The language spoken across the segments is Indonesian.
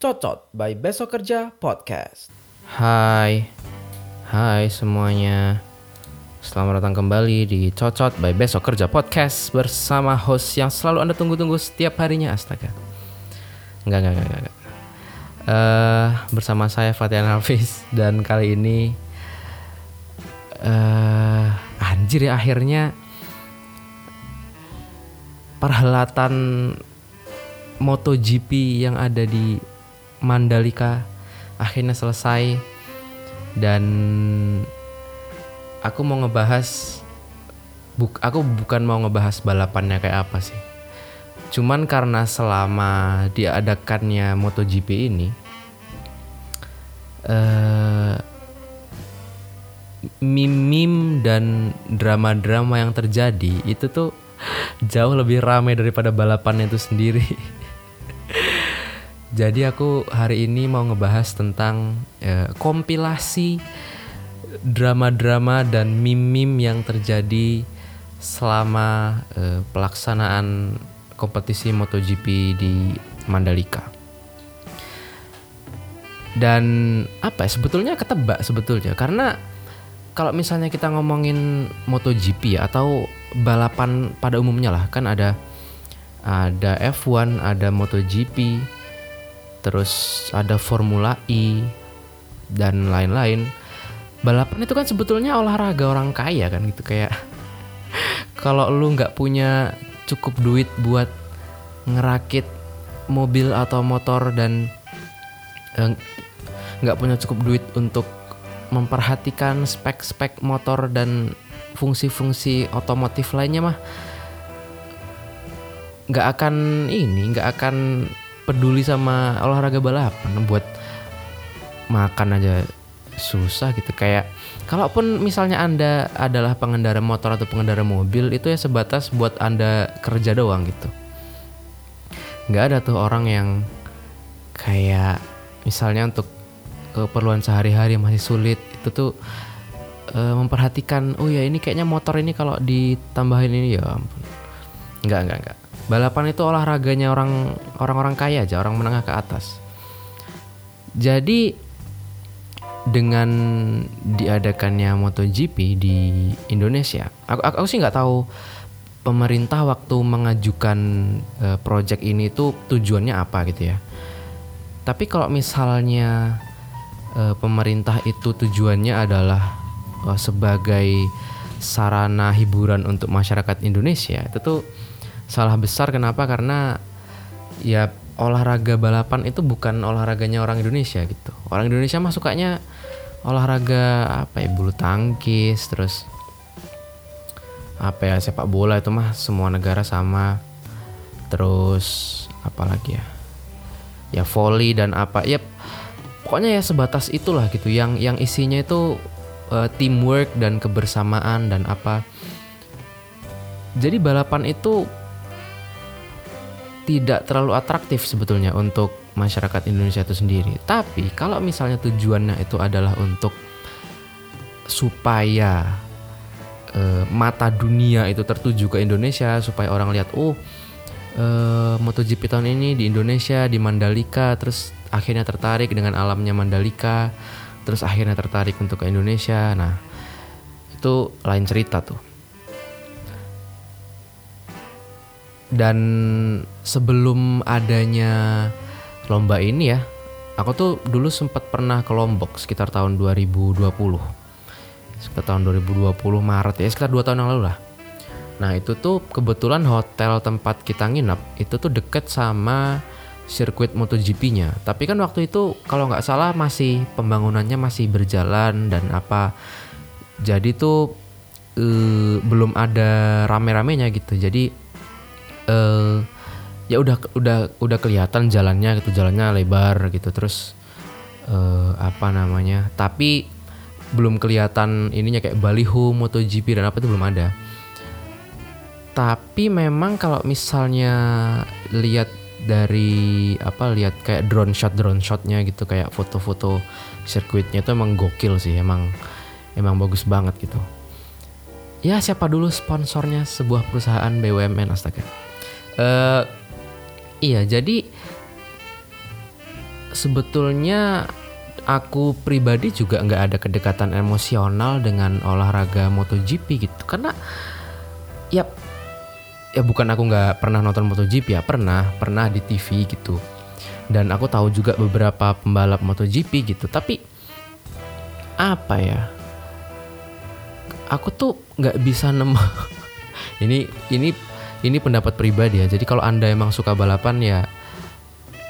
Cocot by Besok Kerja Podcast. Hai, hai semuanya. Selamat datang kembali di Cocot by Besok Kerja Podcast bersama host yang selalu anda tunggu-tunggu setiap harinya. Astaga, enggak enggak enggak enggak. Eh, bersama saya Fatihan Hafiz dan kali ini eh anjir ya akhirnya perhelatan MotoGP yang ada di Mandalika akhirnya selesai. Dan aku mau ngebahas buk aku bukan mau ngebahas balapannya kayak apa sih. Cuman karena selama diadakannya MotoGP ini eh mim-mim dan drama-drama yang terjadi itu tuh jauh lebih ramai daripada balapannya itu sendiri. Jadi aku hari ini mau ngebahas tentang eh, kompilasi drama-drama dan mim-mim yang terjadi selama eh, pelaksanaan kompetisi MotoGP di Mandalika. Dan apa ya sebetulnya ketebak sebetulnya karena kalau misalnya kita ngomongin MotoGP ya atau balapan pada umumnya lah kan ada ada F1, ada MotoGP, terus ada Formula E dan lain-lain. Balapan itu kan sebetulnya olahraga orang kaya kan gitu kayak kalau lu nggak punya cukup duit buat ngerakit mobil atau motor dan eh, nggak punya cukup duit untuk memperhatikan spek-spek motor dan fungsi-fungsi otomotif lainnya mah nggak akan ini nggak akan peduli sama olahraga balapan buat makan aja susah gitu. Kayak kalaupun misalnya anda adalah pengendara motor atau pengendara mobil itu ya sebatas buat anda kerja doang gitu. Nggak ada tuh orang yang kayak misalnya untuk keperluan sehari-hari masih sulit itu tuh uh, memperhatikan oh ya ini kayaknya motor ini kalau ditambahin ini ya ampun. Nggak nggak nggak. Balapan itu olahraganya orang orang-orang kaya aja orang menengah ke atas. Jadi dengan diadakannya MotoGP di Indonesia aku, aku, aku sih nggak tahu pemerintah waktu mengajukan uh, project ini tuh tujuannya apa gitu ya. Tapi kalau misalnya uh, pemerintah itu tujuannya adalah uh, sebagai sarana hiburan untuk masyarakat Indonesia. Itu tuh salah besar. Kenapa? Karena ya olahraga balapan itu bukan olahraganya orang Indonesia gitu. Orang Indonesia mah sukanya olahraga apa ya? Bulu tangkis terus apa ya? Sepak bola itu mah semua negara sama. Terus apa lagi ya? Ya volley dan apa. Ya pokoknya ya sebatas itulah gitu. Yang yang isinya itu uh, teamwork dan kebersamaan dan apa. Jadi balapan itu tidak terlalu atraktif sebetulnya untuk masyarakat Indonesia itu sendiri. Tapi kalau misalnya tujuannya itu adalah untuk supaya uh, mata dunia itu tertuju ke Indonesia supaya orang lihat oh uh, MotoGP tahun ini di Indonesia di Mandalika terus akhirnya tertarik dengan alamnya Mandalika terus akhirnya tertarik untuk ke Indonesia. Nah itu lain cerita tuh. Dan sebelum adanya lomba ini ya aku tuh dulu sempat pernah ke Lombok sekitar tahun 2020 sekitar tahun 2020 Maret ya sekitar dua tahun yang lalu lah. Nah itu tuh kebetulan hotel tempat kita nginep itu tuh deket sama sirkuit MotoGP-nya. Tapi kan waktu itu kalau nggak salah masih pembangunannya masih berjalan dan apa. Jadi tuh uh, belum ada rame-ramenya gitu. Jadi uh, ya udah udah udah kelihatan jalannya gitu, jalannya lebar gitu. Terus uh, apa namanya? Tapi belum kelihatan ininya kayak baliho MotoGP dan apa itu belum ada tapi memang kalau misalnya lihat dari apa lihat kayak drone shot drone shotnya gitu kayak foto-foto sirkuitnya itu emang gokil sih emang emang bagus banget gitu ya siapa dulu sponsornya sebuah perusahaan BUMN astaga. Eh iya jadi sebetulnya aku pribadi juga nggak ada kedekatan emosional dengan olahraga MotoGP gitu karena ya ya bukan aku nggak pernah nonton MotoGP ya pernah pernah di TV gitu. Dan aku tahu juga beberapa pembalap MotoGP gitu. Tapi apa ya? Aku tuh nggak bisa nemu. Ini ini ini pendapat pribadi ya. Jadi kalau anda emang suka balapan ya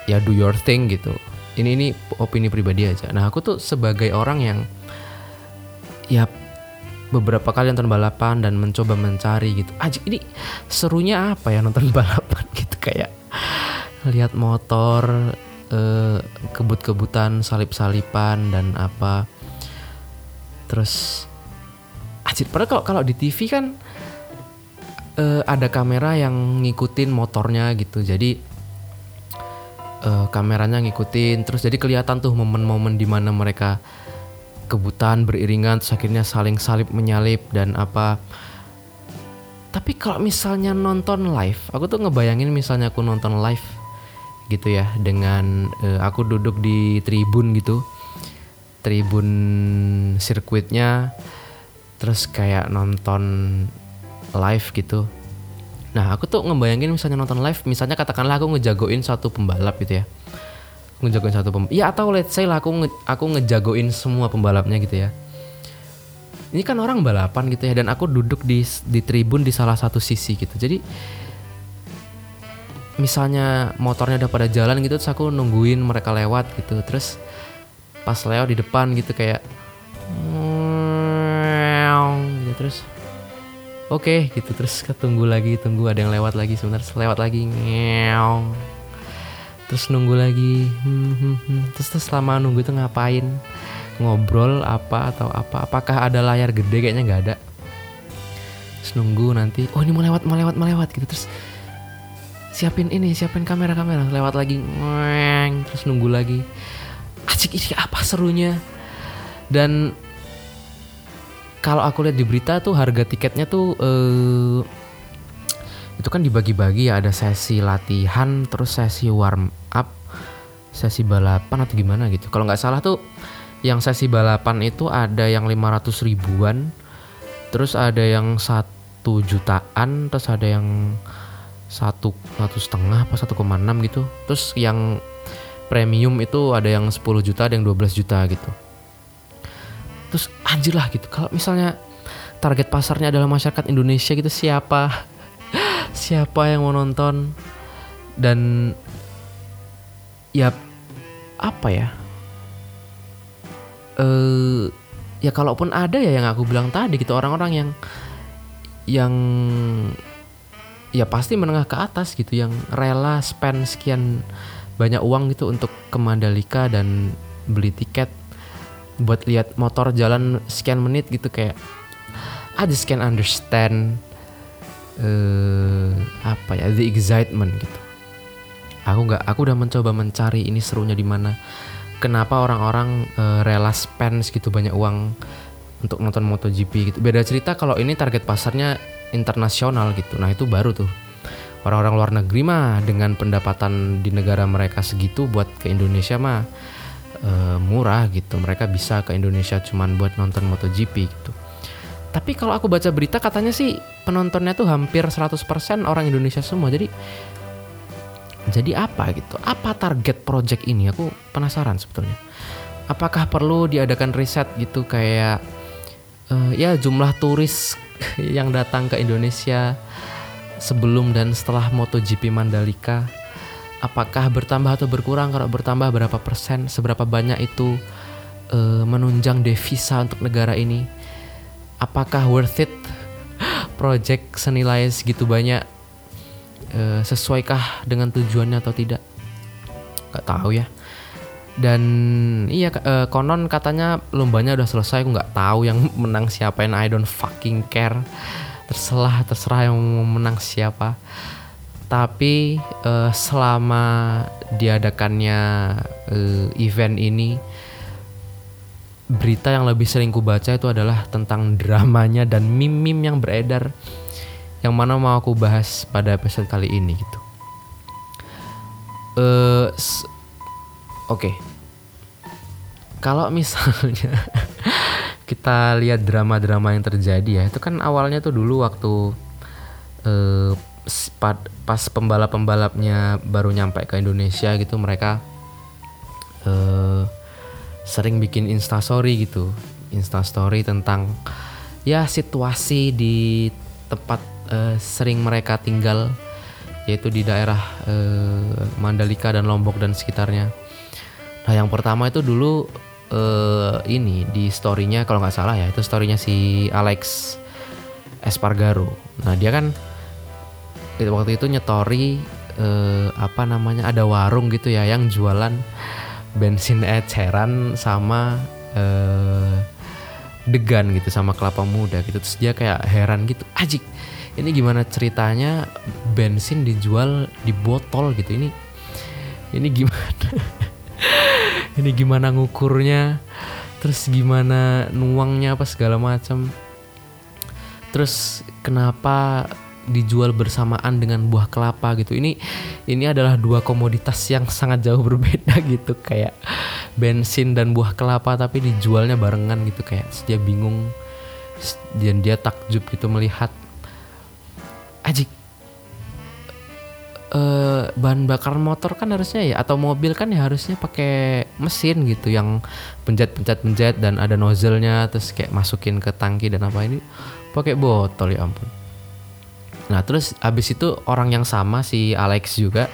ya do your thing gitu. Ini ini opini pribadi aja. Nah aku tuh sebagai orang yang ya beberapa kali nonton balapan dan mencoba mencari gitu. Aja ini serunya apa ya nonton balapan gitu? Kayak lihat motor eh, kebut-kebutan salip-salipan dan apa. Terus Anjir, padahal kalau kalau di TV kan eh, ada kamera yang ngikutin motornya gitu. Jadi eh, kameranya ngikutin. Terus jadi kelihatan tuh momen-momen di mana mereka kebutan beriringan terus akhirnya saling salip menyalip dan apa. Tapi kalau misalnya nonton live aku tuh ngebayangin misalnya aku nonton live gitu ya dengan eh, aku duduk di tribun gitu. Tribun sirkuitnya terus kayak nonton live gitu. Nah aku tuh ngebayangin misalnya nonton live misalnya katakanlah aku ngejagoin satu pembalap gitu ya ngejagoin satu pembalap ya atau let's say lah aku nge, aku ngejagoin semua pembalapnya gitu ya. Ini kan orang balapan gitu ya dan aku duduk di di tribun di salah satu sisi gitu. Jadi misalnya motornya udah pada jalan gitu terus aku nungguin mereka lewat gitu. Terus pas lewat di depan gitu kayak gitu. Terus oke gitu. Terus ketunggu lagi tunggu ada yang lewat lagi sebentar lewat lagi ngeong terus nunggu lagi. Hmm, hmm, hmm. terus terus selama nunggu itu ngapain? Ngobrol apa atau apa? Apakah ada layar gede? Kayaknya nggak ada. Terus nunggu nanti oh ini mau lewat mau lewat mau lewat gitu. Terus siapin ini siapin kamera kamera lewat lagi ngeng terus nunggu lagi. Asik ini apa serunya? Dan kalau aku lihat di berita tuh harga tiketnya tuh eh, itu kan dibagi-bagi ya ada sesi latihan terus sesi warm up sesi balapan atau gimana gitu. Kalau nggak salah tuh yang sesi balapan itu ada yang 500 ribuan terus ada yang satu jutaan terus ada yang satu satu setengah apa 1,6 gitu. Terus yang premium itu ada yang 10 juta ada yang 12 juta gitu. Terus anjir lah gitu. Kalau misalnya target pasarnya adalah masyarakat Indonesia gitu siapa siapa yang mau nonton? Dan ya apa ya? Eh ya kalaupun ada ya yang aku bilang tadi gitu orang-orang yang yang ya pasti menengah ke atas gitu yang rela spend sekian banyak uang gitu untuk ke Mandalika dan beli tiket buat lihat motor jalan sekian menit gitu kayak I just can understand uh, apa ya the excitement gitu. Aku nggak aku udah mencoba mencari ini serunya di mana. Kenapa orang-orang uh, rela spend segitu banyak uang untuk nonton MotoGP gitu. Beda cerita kalau ini target pasarnya internasional gitu. Nah itu baru tuh. Orang-orang luar negeri mah dengan pendapatan di negara mereka segitu buat ke Indonesia mah e, murah gitu. Mereka bisa ke Indonesia cuman buat nonton MotoGP gitu tapi kalau aku baca berita katanya sih penontonnya tuh hampir 100% orang Indonesia semua. Jadi jadi apa gitu? Apa target project ini? Aku penasaran sebetulnya. Apakah perlu diadakan riset gitu? Kayak uh, ya jumlah turis yang datang ke Indonesia sebelum dan setelah MotoGP Mandalika. Apakah bertambah atau berkurang? Kalau bertambah berapa persen? Seberapa banyak itu uh, menunjang devisa untuk negara ini apakah worth it? Project senilai segitu banyak uh, sesuaikah dengan tujuannya atau tidak? Nggak tahu ya. Dan iya uh, konon katanya lombanya udah selesai aku nggak tahu yang menang siapa and I don't fucking care. Terserah terserah yang menang siapa. Tapi uh, selama diadakannya uh, event ini berita yang lebih sering ku baca itu adalah tentang dramanya dan meme-meme yang beredar yang mana mau aku bahas pada episode kali ini gitu. S- oke. Kalau misalnya kita lihat drama-drama yang terjadi ya, itu kan awalnya tuh dulu waktu pad- pas pembalap-pembalapnya baru nyampe ke Indonesia gitu mereka eh, sering bikin instastory gitu. Instastory tentang ya situasi di tempat eh, sering mereka tinggal yaitu di daerah eh, Mandalika dan Lombok dan sekitarnya. Nah yang pertama itu dulu eh, ini di storynya kalau nggak salah ya itu storynya si Alex Espargaro. Nah dia kan waktu itu nyetori eh, apa namanya ada warung gitu ya yang jualan bensin eceran sama eh, degan gitu sama kelapa muda gitu. Terus dia kayak heran gitu ajik ini gimana ceritanya bensin dijual di botol gitu? Ini ini gimana? Ini gimana ngukurnya? Terus gimana nuangnya apa segala macam? Terus kenapa dijual bersamaan dengan buah kelapa gitu. Ini ini adalah dua komoditas yang sangat jauh berbeda gitu. Kayak bensin dan buah kelapa tapi dijualnya barengan gitu. Kayak dia bingung dan dia takjub gitu melihat ajik eh bahan bakar motor kan harusnya ya atau mobil kan ya harusnya pakai mesin gitu yang pencet-pencet-pencet dan ada nozzle-nya terus kayak masukin ke tangki dan apa ini pakai botol ya ampun. Nah terus abis itu orang yang sama si Alex juga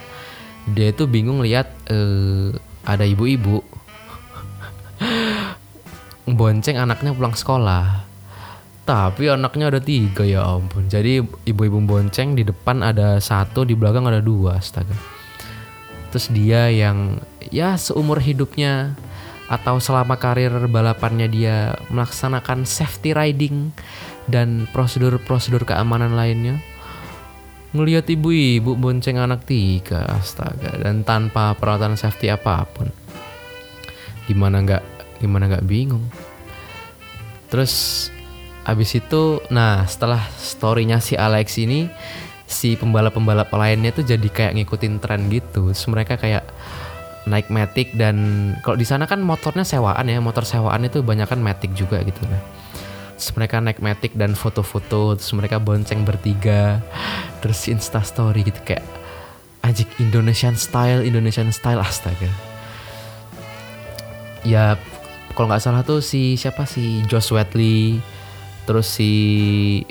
dia itu bingung lihat eh, ada ibu-ibu bonceng anaknya pulang sekolah. Tapi anaknya ada tiga ya ampun. Jadi ibu-ibu bonceng di depan ada satu, di belakang ada dua, astaga. Terus dia yang ya seumur hidupnya atau selama karir balapannya dia melaksanakan safety riding dan prosedur-prosedur keamanan lainnya. Ngelihat ibu-ibu bonceng anak tiga, astaga, dan tanpa peralatan safety apa pun. Gimana nggak gimana nggak bingung. Terus Abis itu, nah setelah storynya si Alex ini, si pembalap-pembalap lainnya tuh jadi kayak ngikutin tren gitu. Terus mereka kayak naik Matic dan kalau di sana kan motornya sewaan ya, motor sewaan itu banyak kan Matic juga gitu nah. Terus mereka naik Matic dan foto-foto, terus mereka bonceng bertiga, terus Insta story gitu kayak ajik Indonesian style, Indonesian style astaga. Ya kalau nggak salah tuh si siapa si Josh Wetley, terus si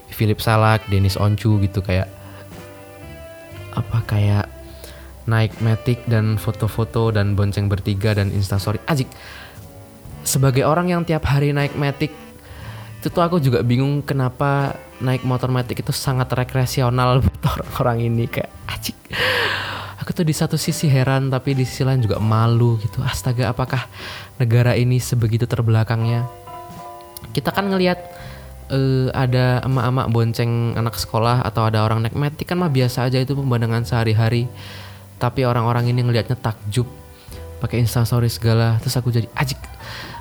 Philip Salak, Dennis Oncu gitu kayak apa kayak naik Matic dan foto-foto dan bonceng bertiga dan instastory ajik sebagai orang yang tiap hari naik Matic itu tuh aku juga bingung kenapa naik motor Matic itu sangat rekreasional buat orang-orang ini kayak ajik aku tuh di satu sisi heran tapi di sisi lain juga malu gitu. Astaga apakah negara ini sebegitu terbelakangnya? Kita kan ngelihat eh, ada emak-emak bonceng anak sekolah atau ada orang naik metik kan mah biasa aja itu pemandangan sehari-hari. Tapi orang-orang ini ngelihatnya takjub pakai instastory segala. Terus aku jadi ajik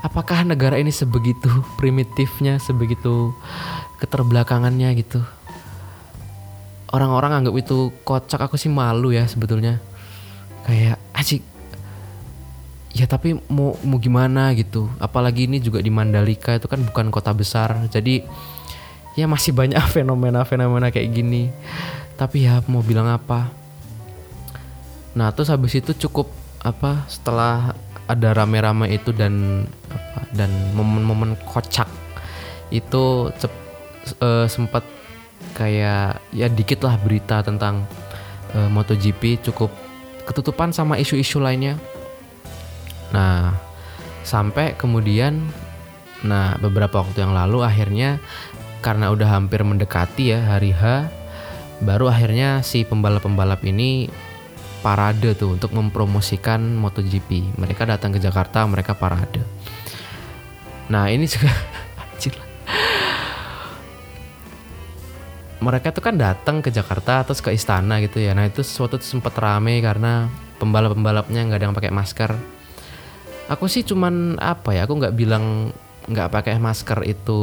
apakah negara ini sebegitu primitifnya sebegitu keterbelakangannya gitu? Orang-orang anggap itu kocak aku sih malu ya sebetulnya. Kayak ajik ya tapi mau mau gimana gitu? Apalagi ini juga di Mandalika itu kan bukan kota besar. Jadi ya masih banyak fenomena-fenomena kayak gini. Tapi ya mau bilang apa? Nah terus habis itu cukup apa setelah ada rame-rame itu dan apa dan momen-momen kocak itu cep- eh, sempat kayak ya dikit lah berita tentang eh, MotoGP cukup ketutupan sama isu-isu lainnya. Nah, sampai kemudian nah beberapa waktu yang lalu akhirnya karena udah hampir mendekati ya hari H baru akhirnya si pembalap-pembalap ini parade tuh untuk mempromosikan MotoGP. Mereka datang ke Jakarta, mereka parade. Nah, ini juga anjir mereka tuh kan datang ke Jakarta terus ke istana gitu ya. Nah, itu sesuatu sempat rame karena pembalap-pembalapnya nggak ada yang pakai masker aku sih cuman apa ya aku nggak bilang nggak pakai masker itu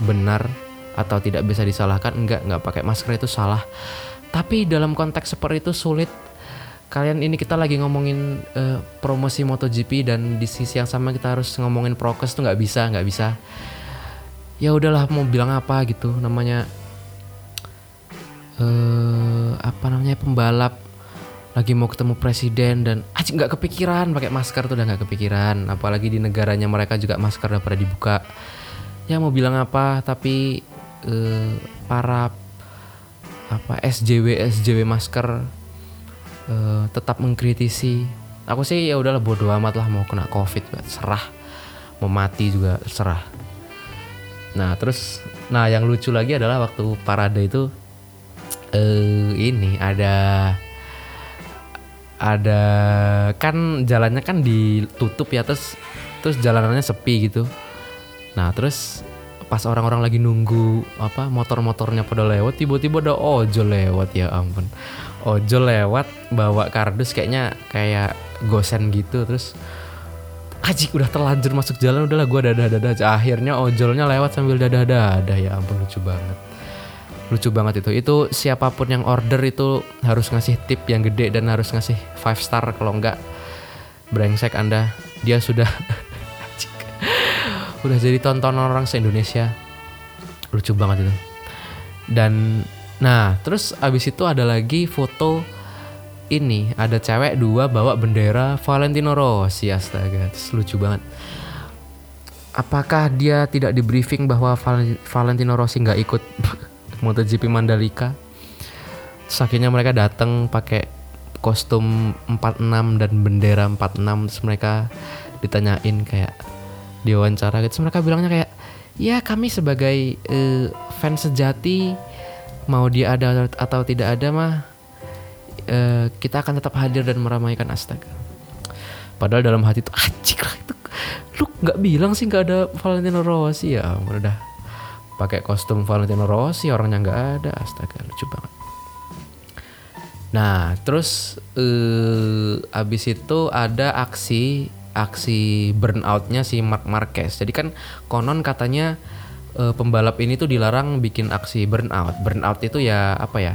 benar atau tidak bisa disalahkan enggak nggak pakai masker itu salah tapi dalam konteks seperti itu sulit kalian ini kita lagi ngomongin uh, promosi MotoGP dan di sisi yang sama kita harus ngomongin prokes tuh nggak bisa nggak bisa. Ya udahlah mau bilang apa gitu namanya uh, apa namanya pembalap lagi mau ketemu presiden dan aja nggak kepikiran pakai masker tuh udah nggak kepikiran. Apalagi di negaranya mereka juga masker udah pada dibuka. Ya mau bilang apa tapi uh, para apa SJW SJW masker uh, tetap mengkritisi. Aku sih ya udahlah bodo amat lah mau kena covid serah. Mau mati juga serah. Nah terus nah yang lucu lagi adalah waktu parade itu uh, ini ada ada kan jalannya kan ditutup ya terus terus jalanannya sepi gitu. Nah terus pas orang-orang lagi nunggu apa motor-motornya pada lewat tiba-tiba ada ojol lewat ya ampun ojol lewat bawa kardus kayaknya kayak gosen gitu terus Ajik udah terlanjur masuk jalan udahlah gue dadah dadah aja. Akhirnya ojolnya lewat sambil dadah dadah ya ampun lucu banget. Lucu banget itu. Itu siapa pun yang order itu harus ngasih tip yang gede dan harus ngasih five star. Kalau enggak brengsek anda. Dia sudah udah jadi tontonan orang se Indonesia lucu banget itu. Dan Nah, terus abis itu ada lagi foto ini ada cewek dua bawa bendera Valentino Rossi astaga, terus lucu banget. Apakah dia tidak di briefing bahwa Valentino Rossi nggak ikut MotoGP Mandalika? Terus akhirnya mereka datang pakai kostum 46 dan bendera 46 terus mereka ditanyain kayak diwawancara gitu terus mereka bilangnya kayak ya kami sebagai uh, fans sejati mau dia ada atau tidak ada mah uh, kita akan tetap hadir dan meramaikan astaga. Padahal dalam hati itu anjing lah itu lu nggak bilang sih nggak ada Valentino Rossi. Ya udah. Pakai kostum Valentino Rossi orangnya nggak ada. Astaga lucu banget. Nah terus uh, abis itu ada aksi aksi burnoutnya si Mark Marquez. Jadi kan konon katanya uh, pembalap ini tuh dilarang bikin aksi burnout. Burnout itu ya apa ya?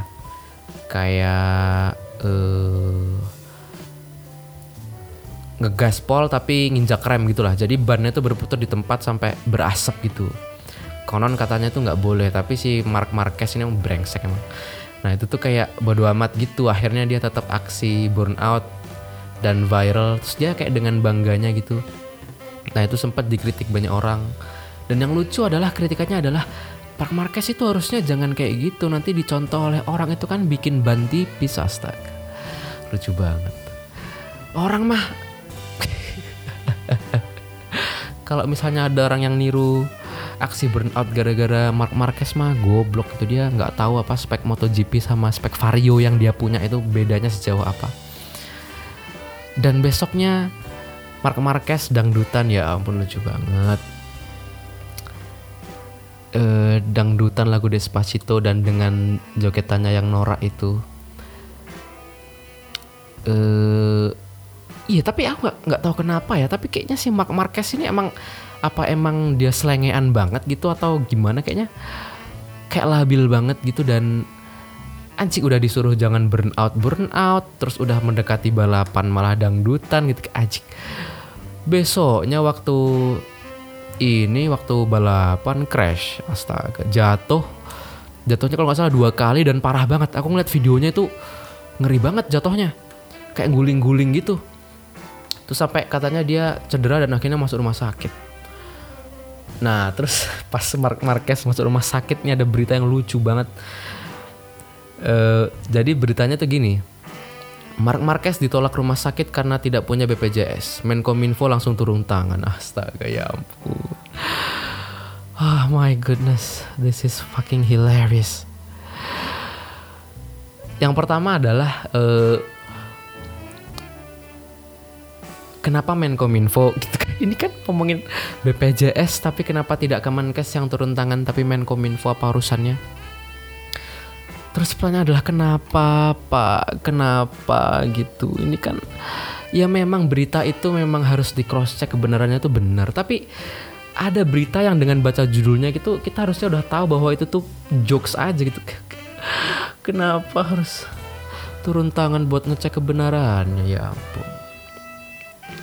Kayak uh, ngegaspol tapi nginjak rem gitulah. Jadi bannya tuh berputar di tempat sampai berasap gitu. Konon katanya tuh nggak boleh, tapi si Mark Marquez ini emang brengsek emang. Nah itu tuh kayak bodo amat gitu. Akhirnya dia tetap aksi burnout dan viral. Terus dia kayak dengan bangganya gitu. Nah itu sempat dikritik banyak orang dan yang lucu adalah kritikannya adalah Park Marquez itu harusnya jangan kayak gitu. Nanti dicontoh oleh orang itu kan bikin ban tipis astaga. Lucu banget. Orang mah kalau misalnya ada orang yang niru aksi burnout gara-gara Mark Marquez mah goblok itu dia. Nggak tahu apa spek MotoGP sama spek Vario yang dia punya itu bedanya sejauh apa. Dan besoknya Mark Marquez dangdutan. Ya ampun lucu banget uh, dangdutan lagu Despacito dan dengan jogetannya yang norak itu. Uh, iya tapi aku nggak tahu kenapa ya tapi kayaknya si Mark Marquez ini emang apa emang dia selengean banget gitu atau gimana kayaknya? Kayak labil banget gitu dan anjing udah disuruh jangan burn out burn out terus udah mendekati balapan malah dangdutan gitu anjing. Besoknya waktu ini waktu balapan crash astaga jatuh. Jatuhnya kalau nggak salah dua kali dan parah banget. Aku ngeliat videonya itu ngeri banget jatuhnya. Kayak guling-guling gitu. Terus sampai katanya dia cedera dan akhirnya masuk rumah sakit. Nah terus pas Mark Marquez masuk rumah sakit nih ada berita yang lucu banget. Uh, jadi beritanya tuh gini Mark Marquez ditolak rumah sakit karena tidak punya BPJS. Menkominfo langsung turun tangan. Astaga ya ampun. Oh my goodness, this is fucking hilarious. Yang pertama adalah uh, kenapa Menkominfo gitu kan? Ini kan ngomongin BPJS tapi kenapa tidak Kemenkes yang turun tangan tapi Menkominfo apa urusannya? Terus pertanyaan adalah kenapa Pak? Kenapa gitu? Ini kan ya memang berita itu memang harus di cross check kebenarannya itu benar. Tapi ada berita yang dengan baca judulnya gitu kita harusnya udah tahu bahwa itu tuh jokes aja gitu kenapa harus turun tangan buat ngecek kebenarannya ya ampun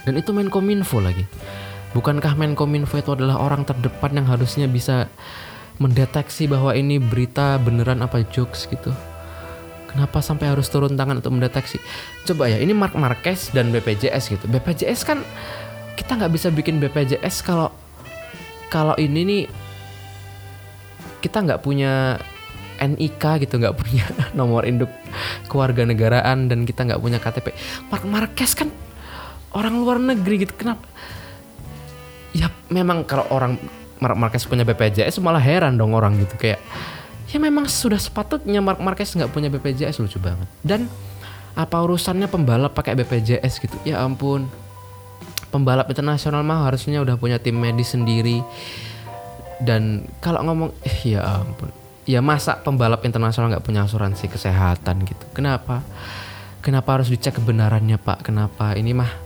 dan itu Menkominfo lagi bukankah Menkominfo itu adalah orang terdepan yang harusnya bisa mendeteksi bahwa ini berita beneran apa jokes gitu. Kenapa sampai harus turun tangan untuk mendeteksi? Coba ya ini Mark Marquez dan BPJS gitu. BPJS kan kita nggak bisa bikin BPJS kalau kalau ini nih kita nggak punya NIK gitu nggak punya nomor induk keluarga negaraan dan kita nggak punya KTP Mark Marquez kan orang luar negeri gitu. Kenapa? Ya memang kalau orang Mark Marquez punya BPJS malah heran dong orang gitu kayak ya memang sudah sepatutnya Mark Marquez nggak punya BPJS lucu banget. Dan apa urusannya pembalap pakai BPJS gitu? Ya ampun pembalap internasional mah harusnya udah punya tim medis sendiri. Dan kalau ngomong eh, ya ampun ya masa pembalap internasional nggak punya asuransi kesehatan gitu? Kenapa? Kenapa harus dicek kebenarannya pak? Kenapa? Ini mah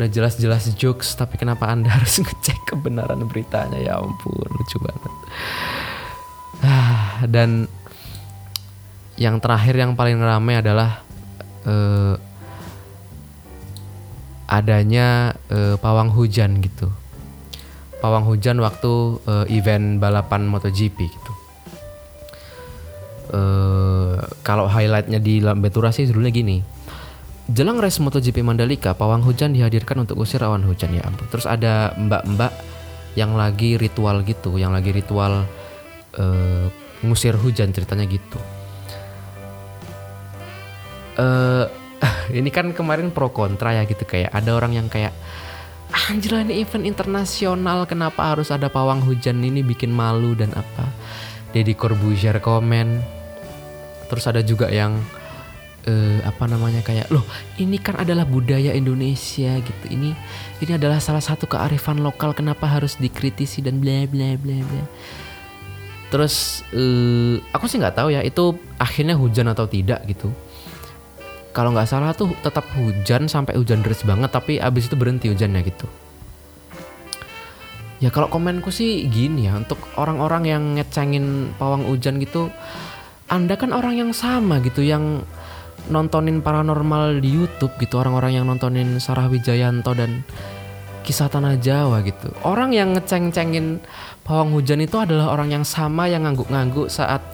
udah jelas-jelas jokes tapi kenapa anda harus ngecek kebenaran beritanya ya ampun lucu banget Ah, dan yang terakhir yang paling ramai adalah eh, adanya eh, pawang hujan gitu. Pawang hujan waktu eh, event balapan MotoGP gitu. Eh, kalau highlightnya di Lambetura sih judulnya gini. Jelang race MotoGP Mandalika, pawang hujan dihadirkan untuk usir awan hujan ya ampun. Terus ada mbak-mbak yang lagi ritual gitu, yang lagi ritual eh, ngusir hujan ceritanya gitu. Eh ini kan kemarin pro kontra ya gitu kayak ada orang yang kayak anjir lah, ini event internasional kenapa harus ada pawang hujan ini bikin malu dan apa. Deddy Corbuzier komen. Terus ada juga yang eh, apa namanya kayak loh ini kan adalah budaya Indonesia gitu. Ini ini adalah salah satu kearifan lokal kenapa harus dikritisi dan bla bla bla bla. Terus eh, aku sih nggak tahu ya itu akhirnya hujan atau tidak gitu. Kalau nggak salah tuh tetap hujan sampai hujan deras banget tapi abis itu berhenti hujannya gitu. Ya kalau komenku sih gini ya untuk orang-orang yang ngecengin pawang hujan gitu anda kan orang yang sama gitu yang nontonin paranormal di YouTube gitu orang-orang yang nontonin Sarah Wijayanto dan kisah tanah Jawa gitu. Orang yang ngeceng-cengin pawang hujan itu adalah orang yang sama yang ngangguk-ngangguk saat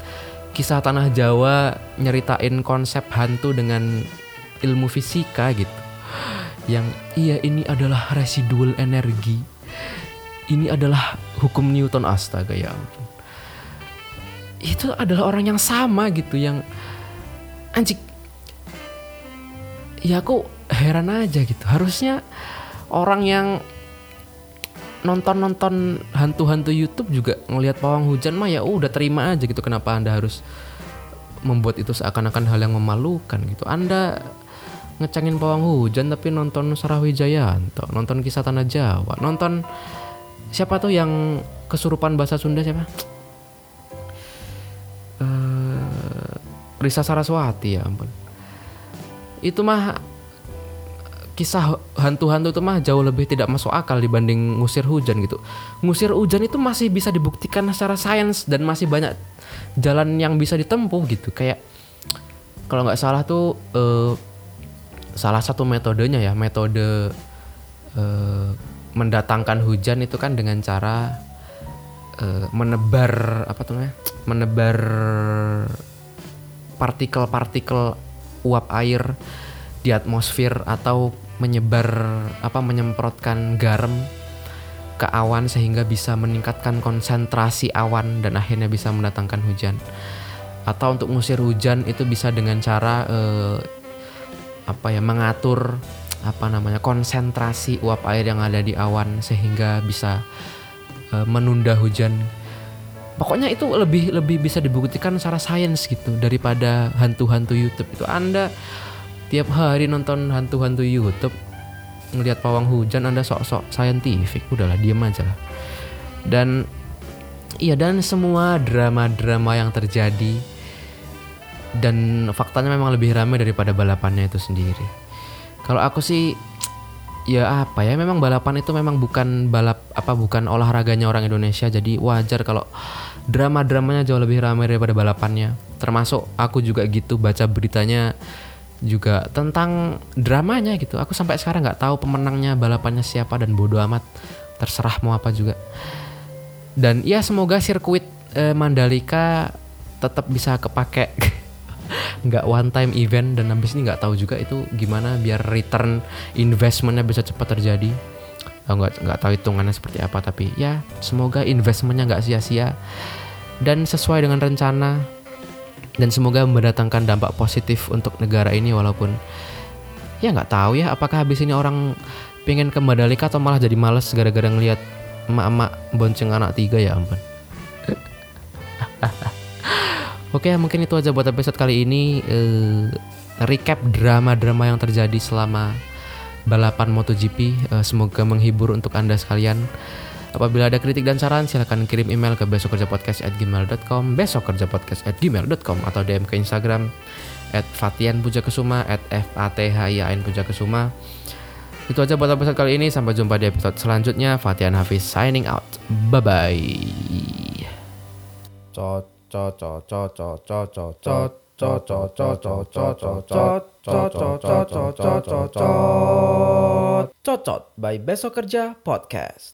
kisah tanah Jawa nyeritain konsep hantu dengan ilmu fisika gitu. Yang iya ini adalah residual energi. Ini adalah hukum Newton astaga ya itu adalah orang yang sama gitu yang anjing ya aku heran aja gitu. Harusnya orang yang nonton-nonton hantu-hantu YouTube juga ngelihat pawang hujan mah ya udah terima aja gitu kenapa anda harus membuat itu seakan-akan hal yang memalukan gitu. Anda ngecengin pawang hujan tapi nonton Sarah Wijayanto nonton kisah tanah Jawa nonton siapa tuh yang kesurupan bahasa Sunda siapa? Eh, Risa Saraswati ya ampun itu mah kisah hantu-hantu itu mah jauh lebih tidak masuk akal dibanding ngusir hujan gitu. Ngusir hujan itu masih bisa dibuktikan secara sains dan masih banyak jalan yang bisa ditempuh gitu. Kayak kalau nggak salah tuh eh, salah satu metodenya ya metode eh, mendatangkan hujan itu kan dengan cara eh, menebar apa tuh namanya menebar partikel-partikel uap air di atmosfer atau menyebar apa menyemprotkan garam ke awan sehingga bisa meningkatkan konsentrasi awan dan akhirnya bisa mendatangkan hujan. Atau untuk ngusir hujan itu bisa dengan cara eh, apa ya mengatur apa namanya konsentrasi uap air yang ada di awan sehingga bisa eh, menunda hujan. Pokoknya itu lebih lebih bisa dibuktikan secara sains gitu daripada hantu-hantu YouTube. Itu. Anda tiap hari nonton hantu-hantu YouTube ngelihat pawang hujan anda sok-sok saintifik. Udahlah diem aja lah. Dan iya dan semua drama-drama yang terjadi dan faktanya memang lebih ramai daripada balapannya itu sendiri. Kalau aku sih ya apa ya memang balapan itu memang bukan balap apa bukan olahraganya orang Indonesia. Jadi wajar kalau drama-dramanya jauh lebih ramai daripada balapannya. Termasuk aku juga gitu baca beritanya juga tentang dramanya gitu. Aku sampai sekarang nggak tahu pemenangnya balapannya siapa dan bodoh amat. Terserah mau apa juga. Dan ya semoga sirkuit eh, Mandalika tetap bisa kepake nggak one time event dan habis ini nggak tahu juga itu gimana biar return investmentnya bisa cepat terjadi. Nggak nggak tahu hitungannya seperti apa tapi ya semoga investmentnya nggak sia-sia. Dan sesuai dengan rencana dan semoga mendatangkan dampak positif untuk negara ini walaupun ya nggak tahu ya apakah habis ini orang pengen ke Mandalika atau malah jadi males gara-gara ngelihat emak-emak bonceng anak tiga ya ampun Oke, mungkin itu aja buat episode kali ini. Eh, recap drama-drama yang terjadi selama balapan MotoGP. Eh, semoga menghibur untuk anda sekalian. Apabila ada kritik dan saran, silahkan kirim email ke besokkerjapodcast@gmail.com, besokkerjapodcast@gmail.com atau DM ke Instagram at Fatian Pujakesuma at F A T H I A N Pujakesuma. Itu aja buat episode kali ini. Sampai jumpa di episode selanjutnya. Fatian Hafiz signing out. Bye bye. Cot Cocot by Besok Kerja Podcast.